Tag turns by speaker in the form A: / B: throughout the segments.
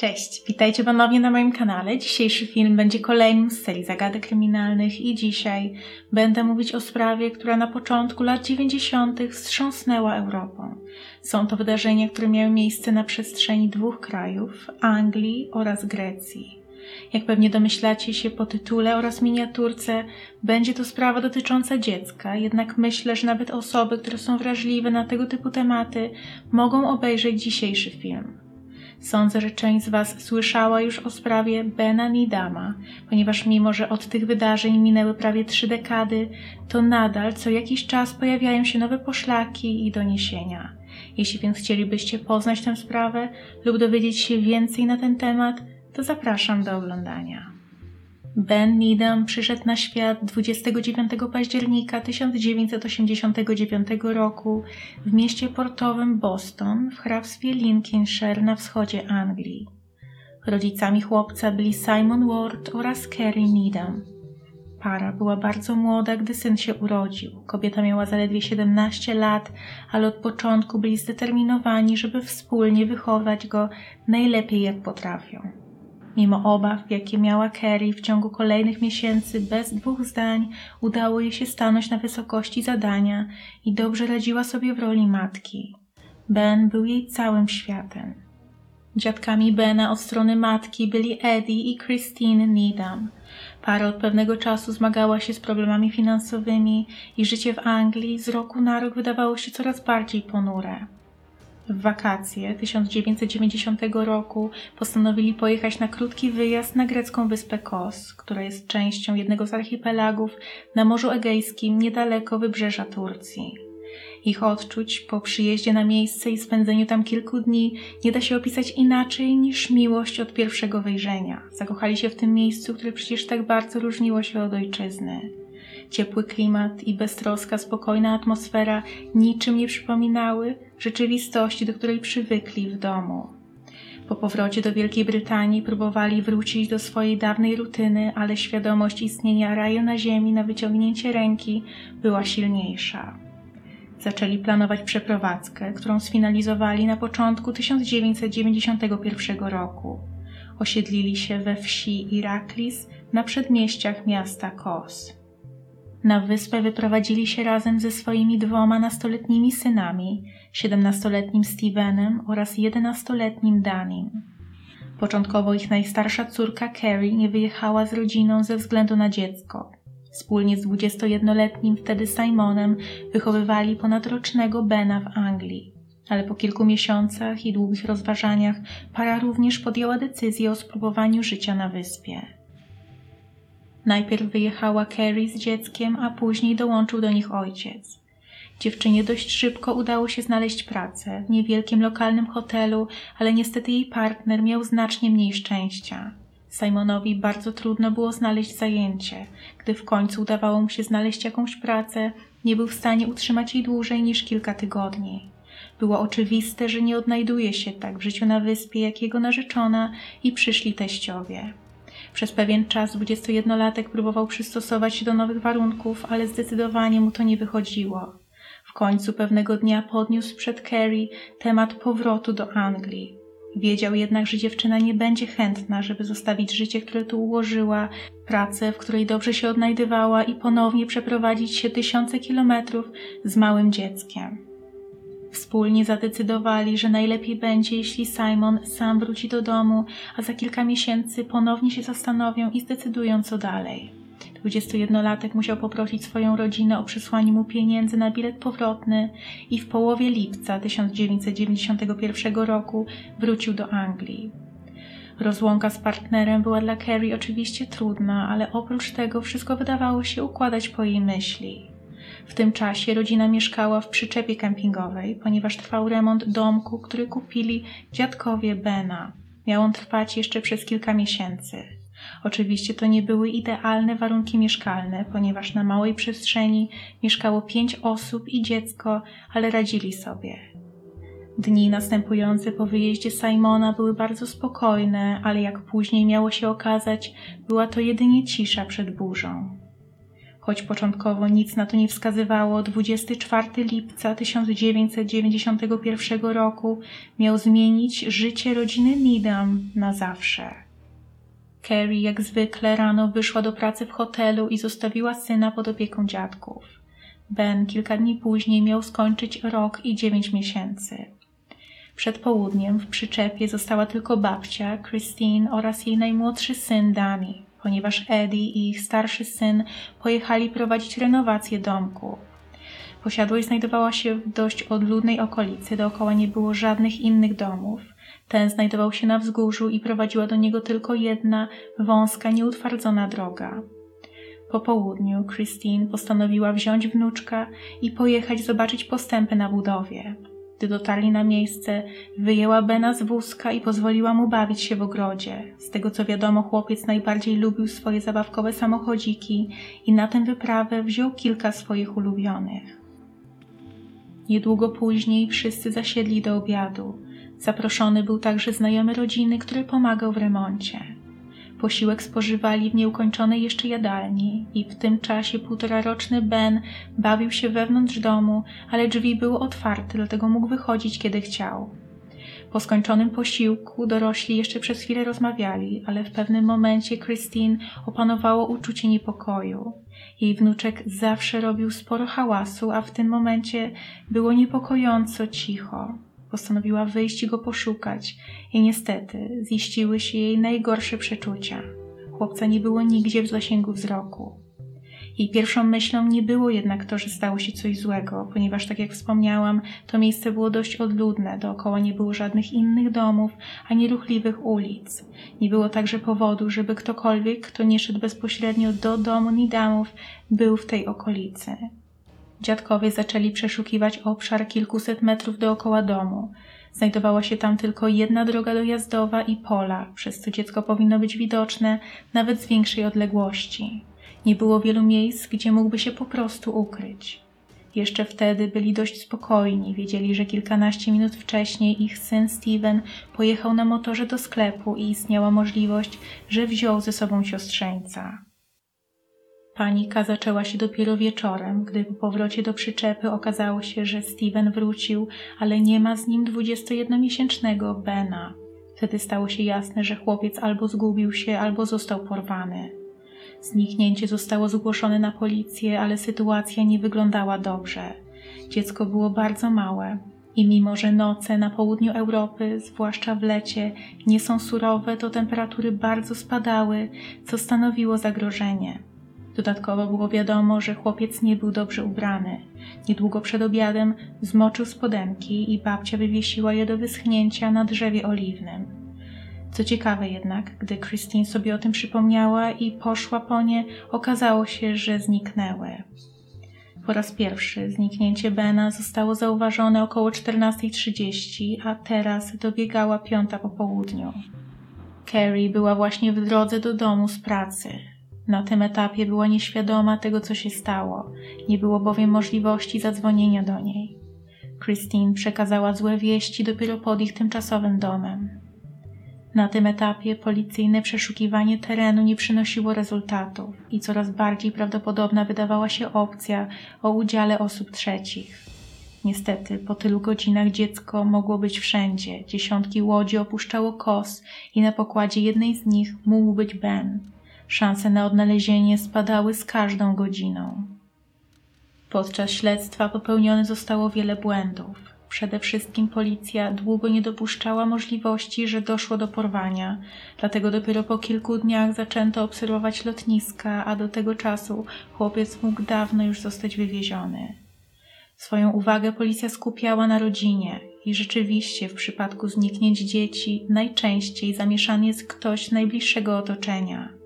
A: Cześć, witajcie ponownie na moim kanale. Dzisiejszy film będzie kolejnym z serii zagadek kryminalnych i dzisiaj będę mówić o sprawie, która na początku lat 90. wstrząsnęła Europą. Są to wydarzenia, które miały miejsce na przestrzeni dwóch krajów, Anglii oraz Grecji. Jak pewnie domyślacie się po tytule oraz miniaturce, będzie to sprawa dotycząca dziecka, jednak myślę, że nawet osoby, które są wrażliwe na tego typu tematy, mogą obejrzeć dzisiejszy film. Sądzę, że część z Was słyszała już o sprawie Bena Nidama, ponieważ mimo, że od tych wydarzeń minęły prawie trzy dekady, to nadal co jakiś czas pojawiają się nowe poszlaki i doniesienia. Jeśli więc chcielibyście poznać tę sprawę lub dowiedzieć się więcej na ten temat, to zapraszam do oglądania. Ben Needham przyszedł na świat 29 października 1989 roku w mieście portowym Boston w hrabstwie Lincolnshire na wschodzie Anglii. Rodzicami chłopca byli Simon Ward oraz Carrie Needham. Para była bardzo młoda, gdy syn się urodził. Kobieta miała zaledwie 17 lat, ale od początku byli zdeterminowani, żeby wspólnie wychować go najlepiej jak potrafią. Mimo obaw, jakie miała Carrie w ciągu kolejnych miesięcy, bez dwóch zdań udało jej się stanąć na wysokości zadania i dobrze radziła sobie w roli matki. Ben był jej całym światem. Dziadkami Bena od strony matki byli Eddie i Christine Needham. Para od pewnego czasu zmagała się z problemami finansowymi i życie w Anglii z roku na rok wydawało się coraz bardziej ponure. W wakacje 1990 roku postanowili pojechać na krótki wyjazd na grecką wyspę Kos, która jest częścią jednego z archipelagów na Morzu Egejskim niedaleko wybrzeża Turcji. Ich odczuć po przyjeździe na miejsce i spędzeniu tam kilku dni nie da się opisać inaczej niż miłość od pierwszego wejrzenia. Zakochali się w tym miejscu, które przecież tak bardzo różniło się od ojczyzny. Ciepły klimat i beztroska, spokojna atmosfera niczym nie przypominały rzeczywistości, do której przywykli w domu. Po powrocie do Wielkiej Brytanii próbowali wrócić do swojej dawnej rutyny, ale świadomość istnienia raju na ziemi na wyciągnięcie ręki była silniejsza. Zaczęli planować przeprowadzkę, którą sfinalizowali na początku 1991 roku. Osiedlili się we wsi Iraklis na przedmieściach miasta Kos. Na wyspę wyprowadzili się razem ze swoimi dwoma nastoletnimi synami, siedemnastoletnim Stevenem oraz jedenastoletnim Danim. Początkowo ich najstarsza córka Carrie nie wyjechała z rodziną ze względu na dziecko. Wspólnie z 21-letnim wtedy Simonem wychowywali ponadrocznego Bena w Anglii. Ale po kilku miesiącach i długich rozważaniach para również podjęła decyzję o spróbowaniu życia na wyspie. Najpierw wyjechała Carrie z dzieckiem, a później dołączył do nich ojciec. Dziewczynie dość szybko udało się znaleźć pracę w niewielkim lokalnym hotelu, ale niestety jej partner miał znacznie mniej szczęścia. Simonowi bardzo trudno było znaleźć zajęcie. Gdy w końcu udawało mu się znaleźć jakąś pracę, nie był w stanie utrzymać jej dłużej niż kilka tygodni. Było oczywiste, że nie odnajduje się tak w życiu na wyspie jak jego narzeczona i przyszli teściowie. Przez pewien czas 21-latek próbował przystosować się do nowych warunków, ale zdecydowanie mu to nie wychodziło. W końcu pewnego dnia podniósł przed Carrie temat powrotu do Anglii. Wiedział jednak, że dziewczyna nie będzie chętna, żeby zostawić życie, które tu ułożyła, pracę, w której dobrze się odnajdywała i ponownie przeprowadzić się tysiące kilometrów z małym dzieckiem. Wspólnie zadecydowali, że najlepiej będzie, jeśli Simon sam wróci do domu, a za kilka miesięcy ponownie się zastanowią i zdecydują, co dalej. 21-latek musiał poprosić swoją rodzinę o przysłanie mu pieniędzy na bilet powrotny i w połowie lipca 1991 roku wrócił do Anglii. Rozłąka z partnerem była dla Carrie oczywiście trudna, ale oprócz tego wszystko wydawało się układać po jej myśli. W tym czasie rodzina mieszkała w przyczepie kempingowej, ponieważ trwał remont domku, który kupili dziadkowie Bena. Miał on trwać jeszcze przez kilka miesięcy. Oczywiście to nie były idealne warunki mieszkalne, ponieważ na małej przestrzeni mieszkało pięć osób i dziecko, ale radzili sobie. Dni następujące po wyjeździe Simona były bardzo spokojne, ale jak później miało się okazać, była to jedynie cisza przed burzą. Choć początkowo nic na to nie wskazywało, 24 lipca 1991 roku miał zmienić życie rodziny Needham na zawsze. Carrie jak zwykle rano wyszła do pracy w hotelu i zostawiła syna pod opieką dziadków. Ben kilka dni później miał skończyć rok i dziewięć miesięcy. Przed południem w przyczepie została tylko babcia, Christine oraz jej najmłodszy syn Danny, ponieważ Eddie i ich starszy syn pojechali prowadzić renowację domku. Posiadłość znajdowała się w dość odludnej okolicy, dookoła nie było żadnych innych domów. Ten znajdował się na wzgórzu i prowadziła do niego tylko jedna, wąska, nieutwardzona droga. Po południu Christine postanowiła wziąć wnuczka i pojechać zobaczyć postępy na budowie. Gdy dotarli na miejsce, wyjęła Bena z wózka i pozwoliła mu bawić się w ogrodzie. Z tego co wiadomo, chłopiec najbardziej lubił swoje zabawkowe samochodziki i na tę wyprawę wziął kilka swoich ulubionych. Niedługo później wszyscy zasiedli do obiadu. Zaproszony był także znajomy rodziny, który pomagał w remoncie. Posiłek spożywali w nieukończonej jeszcze jadalni i w tym czasie półtoraroczny Ben bawił się wewnątrz domu, ale drzwi były otwarte, dlatego mógł wychodzić kiedy chciał. Po skończonym posiłku dorośli jeszcze przez chwilę rozmawiali, ale w pewnym momencie Christine opanowało uczucie niepokoju. Jej wnuczek zawsze robił sporo hałasu, a w tym momencie było niepokojąco cicho postanowiła wyjść i go poszukać i niestety ziściły się jej najgorsze przeczucia. Chłopca nie było nigdzie w zasięgu wzroku. Jej pierwszą myślą nie było jednak to, że stało się coś złego, ponieważ, tak jak wspomniałam, to miejsce było dość odludne, dookoła nie było żadnych innych domów ani ruchliwych ulic. Nie było także powodu, żeby ktokolwiek, kto nie szedł bezpośrednio do domu ni damów, był w tej okolicy. Dziadkowie zaczęli przeszukiwać obszar kilkuset metrów dookoła domu. Znajdowała się tam tylko jedna droga dojazdowa i pola, przez co dziecko powinno być widoczne nawet z większej odległości. Nie było wielu miejsc, gdzie mógłby się po prostu ukryć. Jeszcze wtedy byli dość spokojni, wiedzieli, że kilkanaście minut wcześniej ich syn Steven pojechał na motorze do sklepu i istniała możliwość, że wziął ze sobą siostrzeńca. Panika zaczęła się dopiero wieczorem, gdy po powrocie do przyczepy okazało się, że Steven wrócił, ale nie ma z nim 21-miesięcznego Bena. Wtedy stało się jasne, że chłopiec albo zgubił się, albo został porwany. Zniknięcie zostało zgłoszone na policję, ale sytuacja nie wyglądała dobrze. Dziecko było bardzo małe i mimo, że noce na południu Europy, zwłaszcza w lecie, nie są surowe, to temperatury bardzo spadały, co stanowiło zagrożenie. Dodatkowo było wiadomo, że chłopiec nie był dobrze ubrany. Niedługo przed obiadem zmoczył spodenki i babcia wywiesiła je do wyschnięcia na drzewie oliwnym. Co ciekawe jednak, gdy Christine sobie o tym przypomniała i poszła po nie, okazało się, że zniknęły. Po raz pierwszy zniknięcie Bena zostało zauważone około 14.30, a teraz dobiegała piąta po południu. Carrie była właśnie w drodze do domu z pracy. Na tym etapie była nieświadoma tego, co się stało, nie było bowiem możliwości zadzwonienia do niej. Christine przekazała złe wieści dopiero pod ich tymczasowym domem. Na tym etapie policyjne przeszukiwanie terenu nie przynosiło rezultatów i coraz bardziej prawdopodobna wydawała się opcja o udziale osób trzecich. Niestety, po tylu godzinach dziecko mogło być wszędzie. Dziesiątki łodzi opuszczało kos i na pokładzie jednej z nich mógł być Ben. Szanse na odnalezienie spadały z każdą godziną. Podczas śledztwa popełnione zostało wiele błędów. Przede wszystkim policja długo nie dopuszczała możliwości, że doszło do porwania, dlatego dopiero po kilku dniach zaczęto obserwować lotniska, a do tego czasu chłopiec mógł dawno już zostać wywieziony. Swoją uwagę policja skupiała na rodzinie i rzeczywiście w przypadku zniknięć dzieci najczęściej zamieszany jest ktoś z najbliższego otoczenia.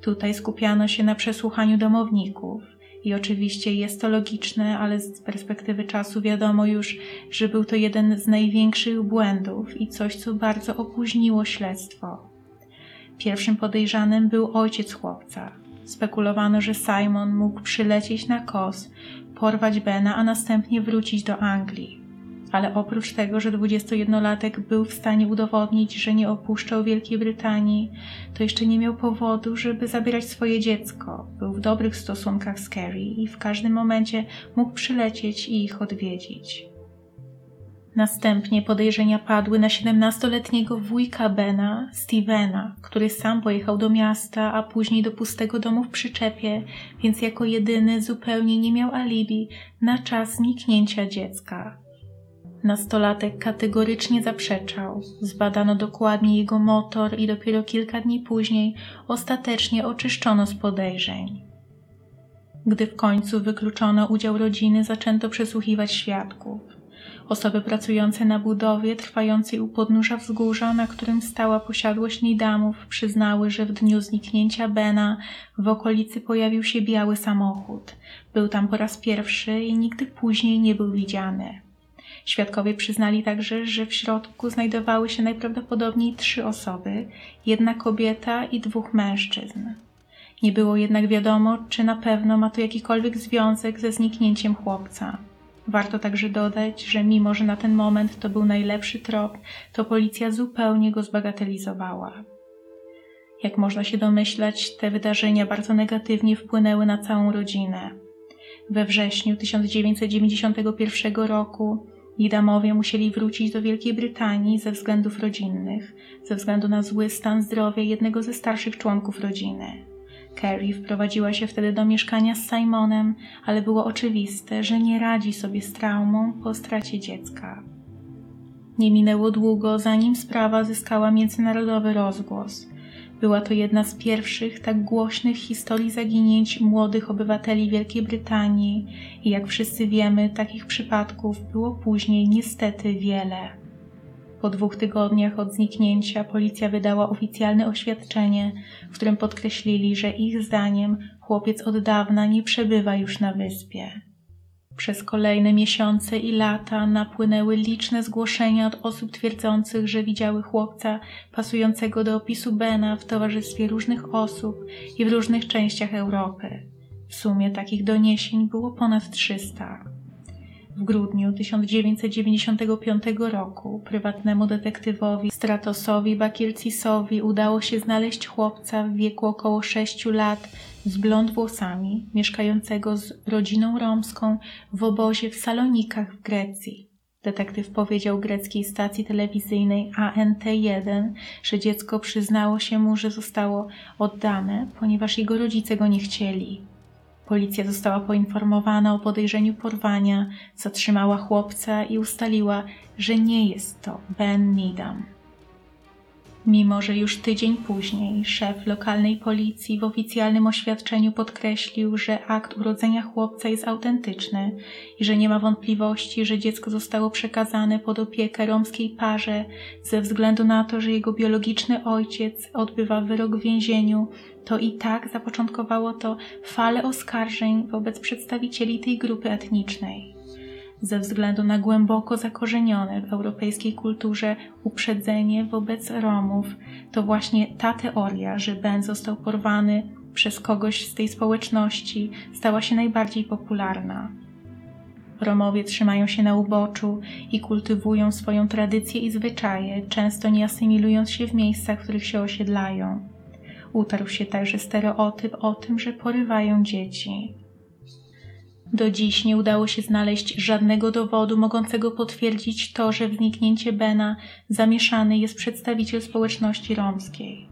A: Tutaj skupiano się na przesłuchaniu domowników. I oczywiście jest to logiczne, ale z perspektywy czasu wiadomo już, że był to jeden z największych błędów i coś, co bardzo opóźniło śledztwo. Pierwszym podejrzanym był ojciec chłopca. Spekulowano, że Simon mógł przylecieć na kos, porwać Bena, a następnie wrócić do Anglii. Ale oprócz tego, że 21-latek był w stanie udowodnić, że nie opuszczał Wielkiej Brytanii, to jeszcze nie miał powodu, żeby zabierać swoje dziecko. Był w dobrych stosunkach z Carrie i w każdym momencie mógł przylecieć i ich odwiedzić. Następnie podejrzenia padły na 17-letniego wujka Bena, Stevena, który sam pojechał do miasta, a później do pustego domu w przyczepie, więc jako jedyny zupełnie nie miał alibi na czas zniknięcia dziecka. Nastolatek kategorycznie zaprzeczał. Zbadano dokładnie jego motor i dopiero kilka dni później ostatecznie oczyszczono z podejrzeń. Gdy w końcu wykluczono udział rodziny, zaczęto przesłuchiwać świadków. Osoby pracujące na budowie trwającej u podnóża wzgórza, na którym stała posiadłość Nidamów, przyznały, że w dniu zniknięcia Bena w okolicy pojawił się biały samochód. Był tam po raz pierwszy i nigdy później nie był widziany. Świadkowie przyznali także, że w środku znajdowały się najprawdopodobniej trzy osoby, jedna kobieta i dwóch mężczyzn. Nie było jednak wiadomo, czy na pewno ma to jakikolwiek związek ze zniknięciem chłopca. Warto także dodać, że mimo, że na ten moment to był najlepszy trop, to policja zupełnie go zbagatelizowała. Jak można się domyślać, te wydarzenia bardzo negatywnie wpłynęły na całą rodzinę. We wrześniu 1991 roku Nidamowie musieli wrócić do Wielkiej Brytanii ze względów rodzinnych, ze względu na zły stan zdrowia jednego ze starszych członków rodziny. Carrie wprowadziła się wtedy do mieszkania z Simonem, ale było oczywiste, że nie radzi sobie z traumą po stracie dziecka. Nie minęło długo, zanim sprawa zyskała międzynarodowy rozgłos. Była to jedna z pierwszych tak głośnych historii zaginięć młodych obywateli Wielkiej Brytanii i jak wszyscy wiemy, takich przypadków było później niestety wiele. Po dwóch tygodniach od zniknięcia policja wydała oficjalne oświadczenie, w którym podkreślili, że ich zdaniem chłopiec od dawna nie przebywa już na wyspie. Przez kolejne miesiące i lata napłynęły liczne zgłoszenia od osób twierdzących, że widziały chłopca pasującego do opisu Bena w towarzystwie różnych osób i w różnych częściach Europy. W sumie takich doniesień było ponad 300. W grudniu 1995 roku prywatnemu detektywowi Stratosowi Bakircisowi udało się znaleźć chłopca w wieku około 6 lat z blond włosami, mieszkającego z rodziną romską w obozie w Salonikach w Grecji. Detektyw powiedział greckiej stacji telewizyjnej ANT1, że dziecko przyznało się mu, że zostało oddane, ponieważ jego rodzice go nie chcieli. Policja została poinformowana o podejrzeniu porwania, zatrzymała chłopca i ustaliła, że nie jest to Ben Needham. Mimo, że już tydzień później szef lokalnej policji w oficjalnym oświadczeniu podkreślił, że akt urodzenia chłopca jest autentyczny i że nie ma wątpliwości, że dziecko zostało przekazane pod opiekę romskiej parze ze względu na to, że jego biologiczny ojciec odbywa wyrok w więzieniu, to i tak zapoczątkowało to falę oskarżeń wobec przedstawicieli tej grupy etnicznej ze względu na głęboko zakorzenione w europejskiej kulturze uprzedzenie wobec Romów, to właśnie ta teoria, że Ben został porwany przez kogoś z tej społeczności, stała się najbardziej popularna. Romowie trzymają się na uboczu i kultywują swoją tradycję i zwyczaje, często nie asymilując się w miejscach, w których się osiedlają. Utarł się także stereotyp o tym, że porywają dzieci. Do dziś nie udało się znaleźć żadnego dowodu mogącego potwierdzić to, że w zniknięcie Bena zamieszany jest przedstawiciel społeczności romskiej.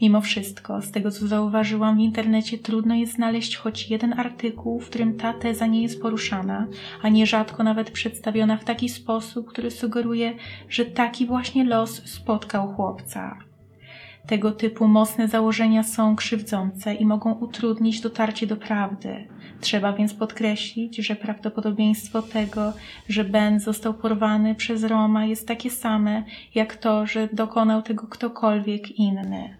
A: Mimo wszystko, z tego co zauważyłam w internecie, trudno jest znaleźć choć jeden artykuł, w którym ta teza nie jest poruszana, a nierzadko nawet przedstawiona w taki sposób, który sugeruje, że taki właśnie los spotkał chłopca. Tego typu mocne założenia są krzywdzące i mogą utrudnić dotarcie do prawdy. Trzeba więc podkreślić, że prawdopodobieństwo tego, że Ben został porwany przez Roma jest takie same, jak to, że dokonał tego ktokolwiek inny.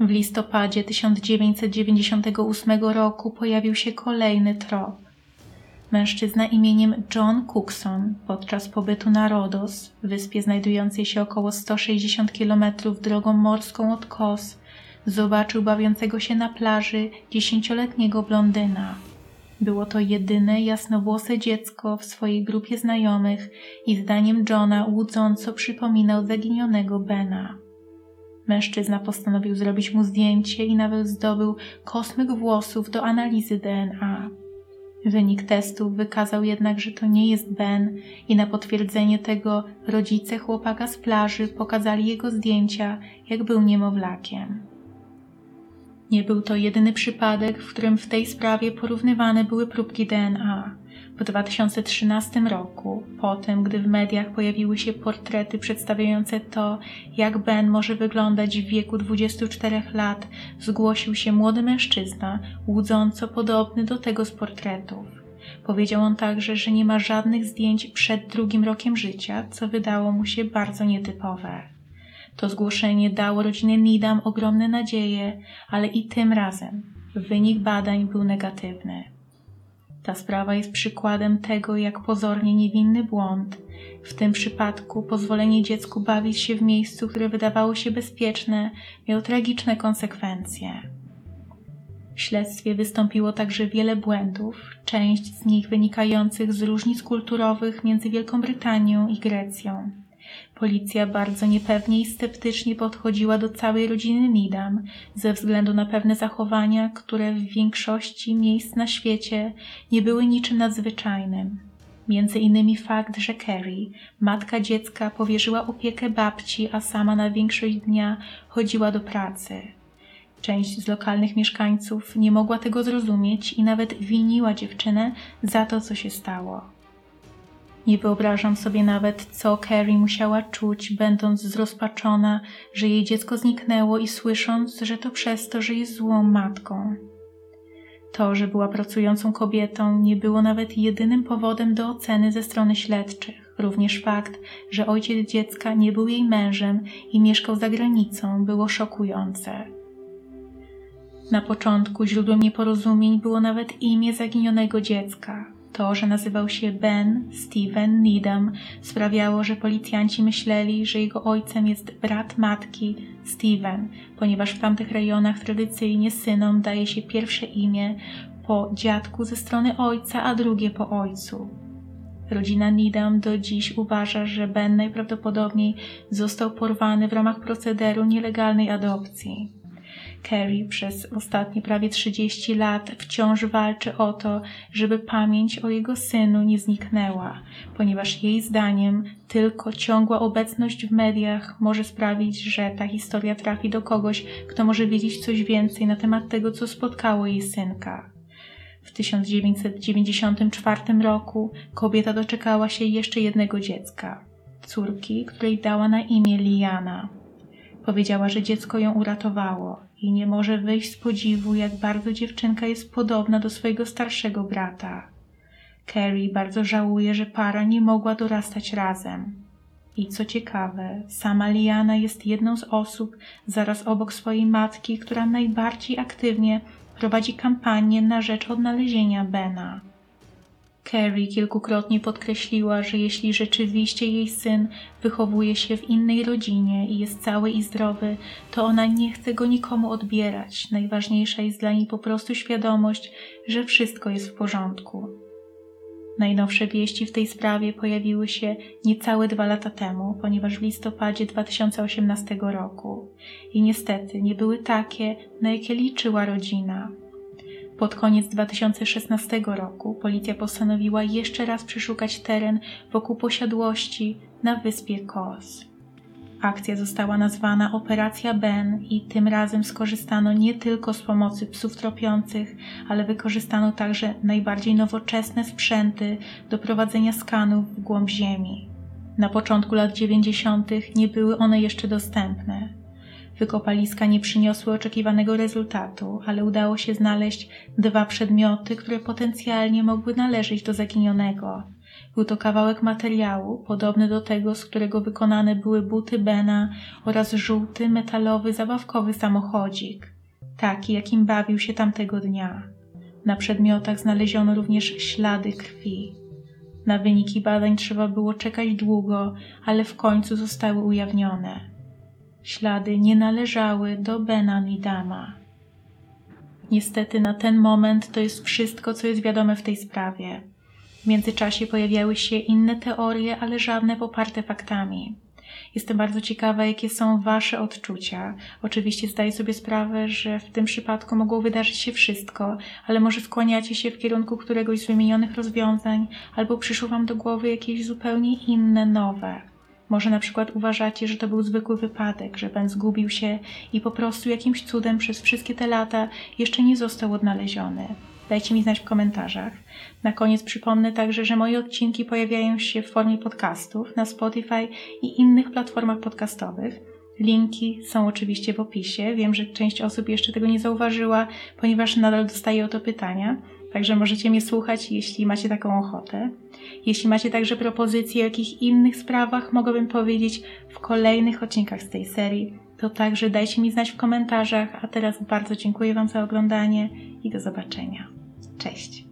A: W listopadzie 1998 roku pojawił się kolejny trop. Mężczyzna imieniem John Cookson podczas pobytu na Rodos, wyspie znajdującej się około 160 km drogą morską od Kos, zobaczył bawiącego się na plaży dziesięcioletniego blondyna. Było to jedyne jasnowłose dziecko w swojej grupie znajomych i zdaniem Johna łudząco przypominał zaginionego Bena. Mężczyzna postanowił zrobić mu zdjęcie i nawet zdobył kosmyk włosów do analizy DNA. Wynik testów wykazał jednak, że to nie jest Ben i na potwierdzenie tego rodzice chłopaka z plaży pokazali jego zdjęcia, jak był niemowlakiem. Nie był to jedyny przypadek, w którym w tej sprawie porównywane były próbki DNA. W 2013 roku, po tym gdy w mediach pojawiły się portrety przedstawiające to, jak Ben może wyglądać w wieku 24 lat, zgłosił się młody mężczyzna, łudząco podobny do tego z portretów. Powiedział on także, że nie ma żadnych zdjęć przed drugim rokiem życia, co wydało mu się bardzo nietypowe. To zgłoszenie dało rodzinie Nidam ogromne nadzieje, ale i tym razem wynik badań był negatywny. Ta sprawa jest przykładem tego, jak pozornie niewinny błąd, w tym przypadku pozwolenie dziecku bawić się w miejscu, które wydawało się bezpieczne, miał tragiczne konsekwencje. W śledztwie wystąpiło także wiele błędów, część z nich wynikających z różnic kulturowych między Wielką Brytanią i Grecją. Policja bardzo niepewnie i sceptycznie podchodziła do całej rodziny Nidam ze względu na pewne zachowania, które w większości miejsc na świecie nie były niczym nadzwyczajnym. Między innymi fakt, że Carrie, matka dziecka, powierzyła opiekę babci, a sama na większość dnia chodziła do pracy. Część z lokalnych mieszkańców nie mogła tego zrozumieć i nawet winiła dziewczynę za to, co się stało. Nie wyobrażam sobie nawet, co Carrie musiała czuć, będąc zrozpaczona, że jej dziecko zniknęło i słysząc, że to przez to, że jest złą matką. To, że była pracującą kobietą, nie było nawet jedynym powodem do oceny ze strony śledczych. Również fakt, że ojciec dziecka nie był jej mężem i mieszkał za granicą, było szokujące. Na początku źródłem nieporozumień było nawet imię zaginionego dziecka. To, że nazywał się Ben Steven Needham, sprawiało, że policjanci myśleli, że jego ojcem jest brat matki Steven, ponieważ w tamtych rejonach tradycyjnie synom daje się pierwsze imię po dziadku ze strony ojca, a drugie po ojcu. Rodzina Needham do dziś uważa, że Ben najprawdopodobniej został porwany w ramach procederu nielegalnej adopcji. Carrie przez ostatnie prawie 30 lat wciąż walczy o to, żeby pamięć o jego synu nie zniknęła, ponieważ jej zdaniem tylko ciągła obecność w mediach może sprawić, że ta historia trafi do kogoś, kto może wiedzieć coś więcej na temat tego, co spotkało jej synka. W 1994 roku kobieta doczekała się jeszcze jednego dziecka, córki, której dała na imię Liana. Powiedziała, że dziecko ją uratowało i nie może wyjść z podziwu, jak bardzo dziewczynka jest podobna do swojego starszego brata. Carrie bardzo żałuje, że para nie mogła dorastać razem. I co ciekawe, sama Liana jest jedną z osób zaraz obok swojej matki, która najbardziej aktywnie prowadzi kampanię na rzecz odnalezienia Bena. Carrie kilkukrotnie podkreśliła, że jeśli rzeczywiście jej syn wychowuje się w innej rodzinie i jest cały i zdrowy, to ona nie chce go nikomu odbierać. Najważniejsza jest dla niej po prostu świadomość, że wszystko jest w porządku. Najnowsze wieści w tej sprawie pojawiły się niecałe dwa lata temu, ponieważ w listopadzie 2018 roku. I niestety nie były takie, na jakie liczyła rodzina. Pod koniec 2016 roku policja postanowiła jeszcze raz przeszukać teren wokół posiadłości na wyspie Kos. Akcja została nazwana Operacja Ben i tym razem skorzystano nie tylko z pomocy psów tropiących, ale wykorzystano także najbardziej nowoczesne sprzęty do prowadzenia skanów w głąb ziemi. Na początku lat 90. nie były one jeszcze dostępne. Wykopaliska nie przyniosły oczekiwanego rezultatu, ale udało się znaleźć dwa przedmioty, które potencjalnie mogły należeć do zaginionego. Był to kawałek materiału, podobny do tego, z którego wykonane były buty Bena oraz żółty, metalowy, zabawkowy samochodzik, taki jakim bawił się tamtego dnia. Na przedmiotach znaleziono również ślady krwi. Na wyniki badań trzeba było czekać długo, ale w końcu zostały ujawnione. Ślady nie należały do Bena Nidama. Niestety na ten moment to jest wszystko, co jest wiadome w tej sprawie. W międzyczasie pojawiały się inne teorie, ale żadne poparte faktami. Jestem bardzo ciekawa, jakie są Wasze odczucia. Oczywiście zdaję sobie sprawę, że w tym przypadku mogło wydarzyć się wszystko, ale może skłaniacie się w kierunku któregoś z wymienionych rozwiązań, albo przyszło Wam do głowy jakieś zupełnie inne, nowe. Może na przykład uważacie, że to był zwykły wypadek, że Ben zgubił się i po prostu jakimś cudem przez wszystkie te lata jeszcze nie został odnaleziony. Dajcie mi znać w komentarzach. Na koniec przypomnę także, że moje odcinki pojawiają się w formie podcastów na Spotify i innych platformach podcastowych. Linki są oczywiście w opisie. Wiem, że część osób jeszcze tego nie zauważyła, ponieważ nadal dostaję o to pytania. Także możecie mnie słuchać, jeśli macie taką ochotę. Jeśli macie także propozycje o jakichś innych sprawach, mogłabym powiedzieć w kolejnych odcinkach z tej serii, to także dajcie mi znać w komentarzach. A teraz bardzo dziękuję Wam za oglądanie i do zobaczenia. Cześć!